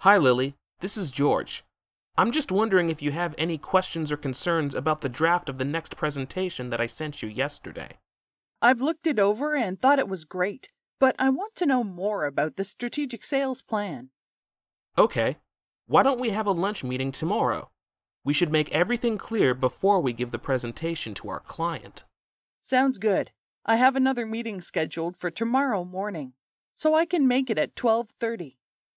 Hi, Lily. This is George. I'm just wondering if you have any questions or concerns about the draft of the next presentation that I sent you yesterday. I've looked it over and thought it was great, but I want to know more about the strategic sales plan. Okay, why don't we have a lunch meeting tomorrow? We should make everything clear before we give the presentation to our client. Sounds good. I have another meeting scheduled for tomorrow morning, so I can make it at 12:30.